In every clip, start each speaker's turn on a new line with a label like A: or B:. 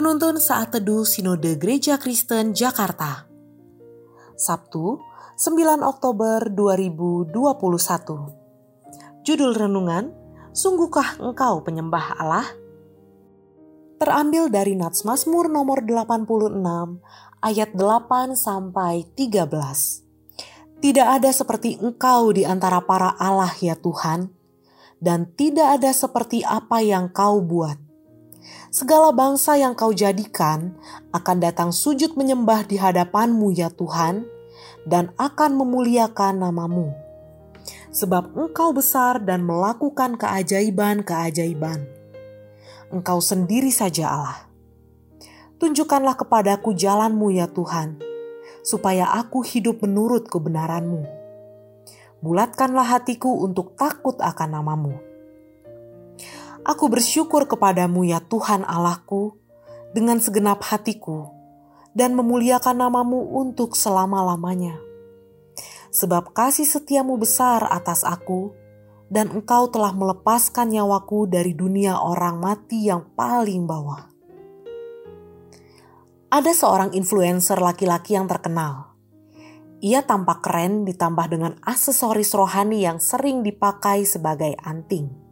A: Penuntun Saat Teduh Sinode Gereja Kristen Jakarta Sabtu, 9 Oktober 2021 Judul Renungan, Sungguhkah Engkau Penyembah Allah? Terambil dari Nats Mazmur nomor 86 ayat 8 sampai 13. Tidak ada seperti Engkau di antara para Allah ya Tuhan, dan tidak ada seperti apa yang Kau buat segala bangsa yang kau jadikan akan datang sujud menyembah di hadapanmu ya Tuhan, dan akan memuliakan namamu. Sebab engkau besar dan melakukan keajaiban-keajaiban. Engkau sendiri saja Allah. Tunjukkanlah kepadaku jalanmu ya Tuhan, supaya aku hidup menurut kebenaranmu. Bulatkanlah hatiku untuk takut akan namamu Aku bersyukur kepadamu ya Tuhan Allahku dengan segenap hatiku dan memuliakan namamu untuk selama-lamanya. Sebab kasih setiamu besar atas aku dan engkau telah melepaskan nyawaku dari dunia orang mati yang paling bawah. Ada seorang influencer laki-laki yang terkenal. Ia tampak keren ditambah dengan aksesoris rohani yang sering dipakai sebagai anting.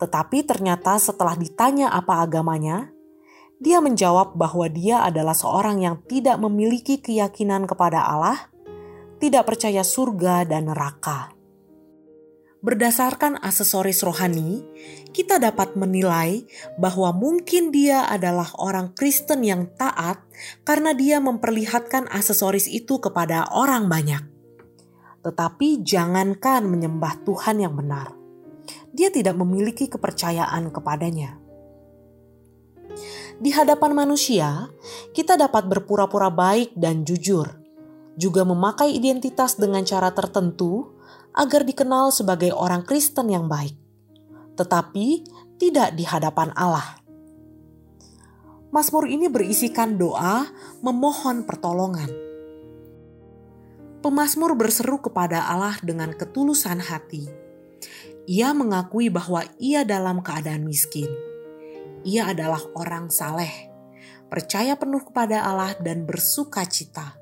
A: Tetapi ternyata setelah ditanya apa agamanya, dia menjawab bahwa dia adalah seorang yang tidak memiliki keyakinan kepada Allah, tidak percaya surga dan neraka. Berdasarkan aksesoris rohani, kita dapat menilai bahwa mungkin dia adalah orang Kristen yang taat karena dia memperlihatkan aksesoris itu kepada orang banyak. Tetapi jangankan menyembah Tuhan yang benar dia tidak memiliki kepercayaan kepadanya. Di hadapan manusia, kita dapat berpura-pura baik dan jujur, juga memakai identitas dengan cara tertentu agar dikenal sebagai orang Kristen yang baik, tetapi tidak di hadapan Allah. Mazmur ini berisikan doa memohon pertolongan. Pemazmur berseru kepada Allah dengan ketulusan hati ia mengakui bahwa ia dalam keadaan miskin. Ia adalah orang saleh, percaya penuh kepada Allah dan bersuka cita.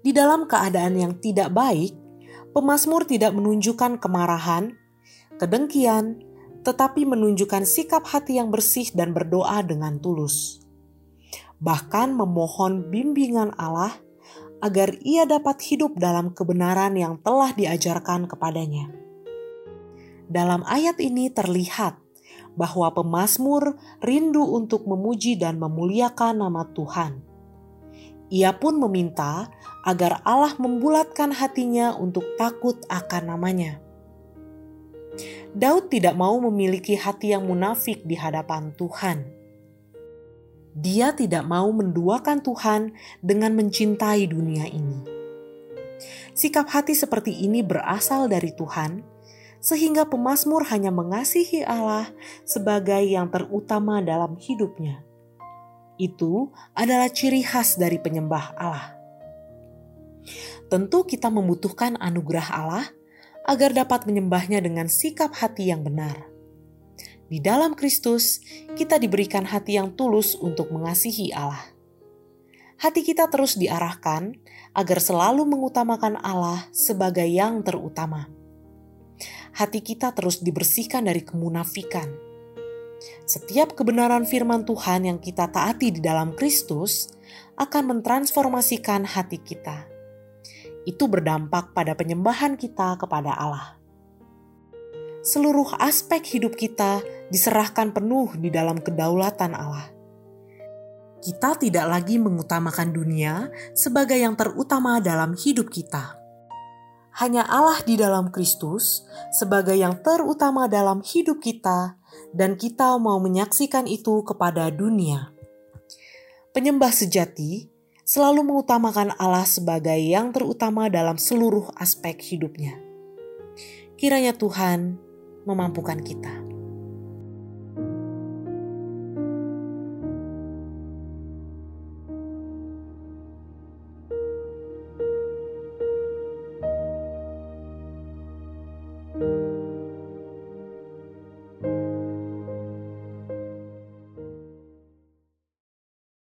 A: Di dalam keadaan yang tidak baik, pemazmur tidak menunjukkan kemarahan, kedengkian, tetapi menunjukkan sikap hati yang bersih dan berdoa dengan tulus. Bahkan memohon bimbingan Allah agar ia dapat hidup dalam kebenaran yang telah diajarkan kepadanya. Dalam ayat ini terlihat bahwa pemazmur rindu untuk memuji dan memuliakan nama Tuhan. Ia pun meminta agar Allah membulatkan hatinya untuk takut akan namanya. Daud tidak mau memiliki hati yang munafik di hadapan Tuhan. Dia tidak mau menduakan Tuhan dengan mencintai dunia ini. Sikap hati seperti ini berasal dari Tuhan sehingga pemazmur hanya mengasihi Allah sebagai yang terutama dalam hidupnya. Itu adalah ciri khas dari penyembah Allah. Tentu kita membutuhkan anugerah Allah agar dapat menyembahnya dengan sikap hati yang benar. Di dalam Kristus, kita diberikan hati yang tulus untuk mengasihi Allah. Hati kita terus diarahkan agar selalu mengutamakan Allah sebagai yang terutama hati kita terus dibersihkan dari kemunafikan. Setiap kebenaran firman Tuhan yang kita taati di dalam Kristus akan mentransformasikan hati kita. Itu berdampak pada penyembahan kita kepada Allah. Seluruh aspek hidup kita diserahkan penuh di dalam kedaulatan Allah. Kita tidak lagi mengutamakan dunia sebagai yang terutama dalam hidup kita hanya Allah di dalam Kristus sebagai yang terutama dalam hidup kita, dan kita mau menyaksikan itu kepada dunia. Penyembah sejati selalu mengutamakan Allah sebagai yang terutama dalam seluruh aspek hidupnya. Kiranya Tuhan memampukan kita.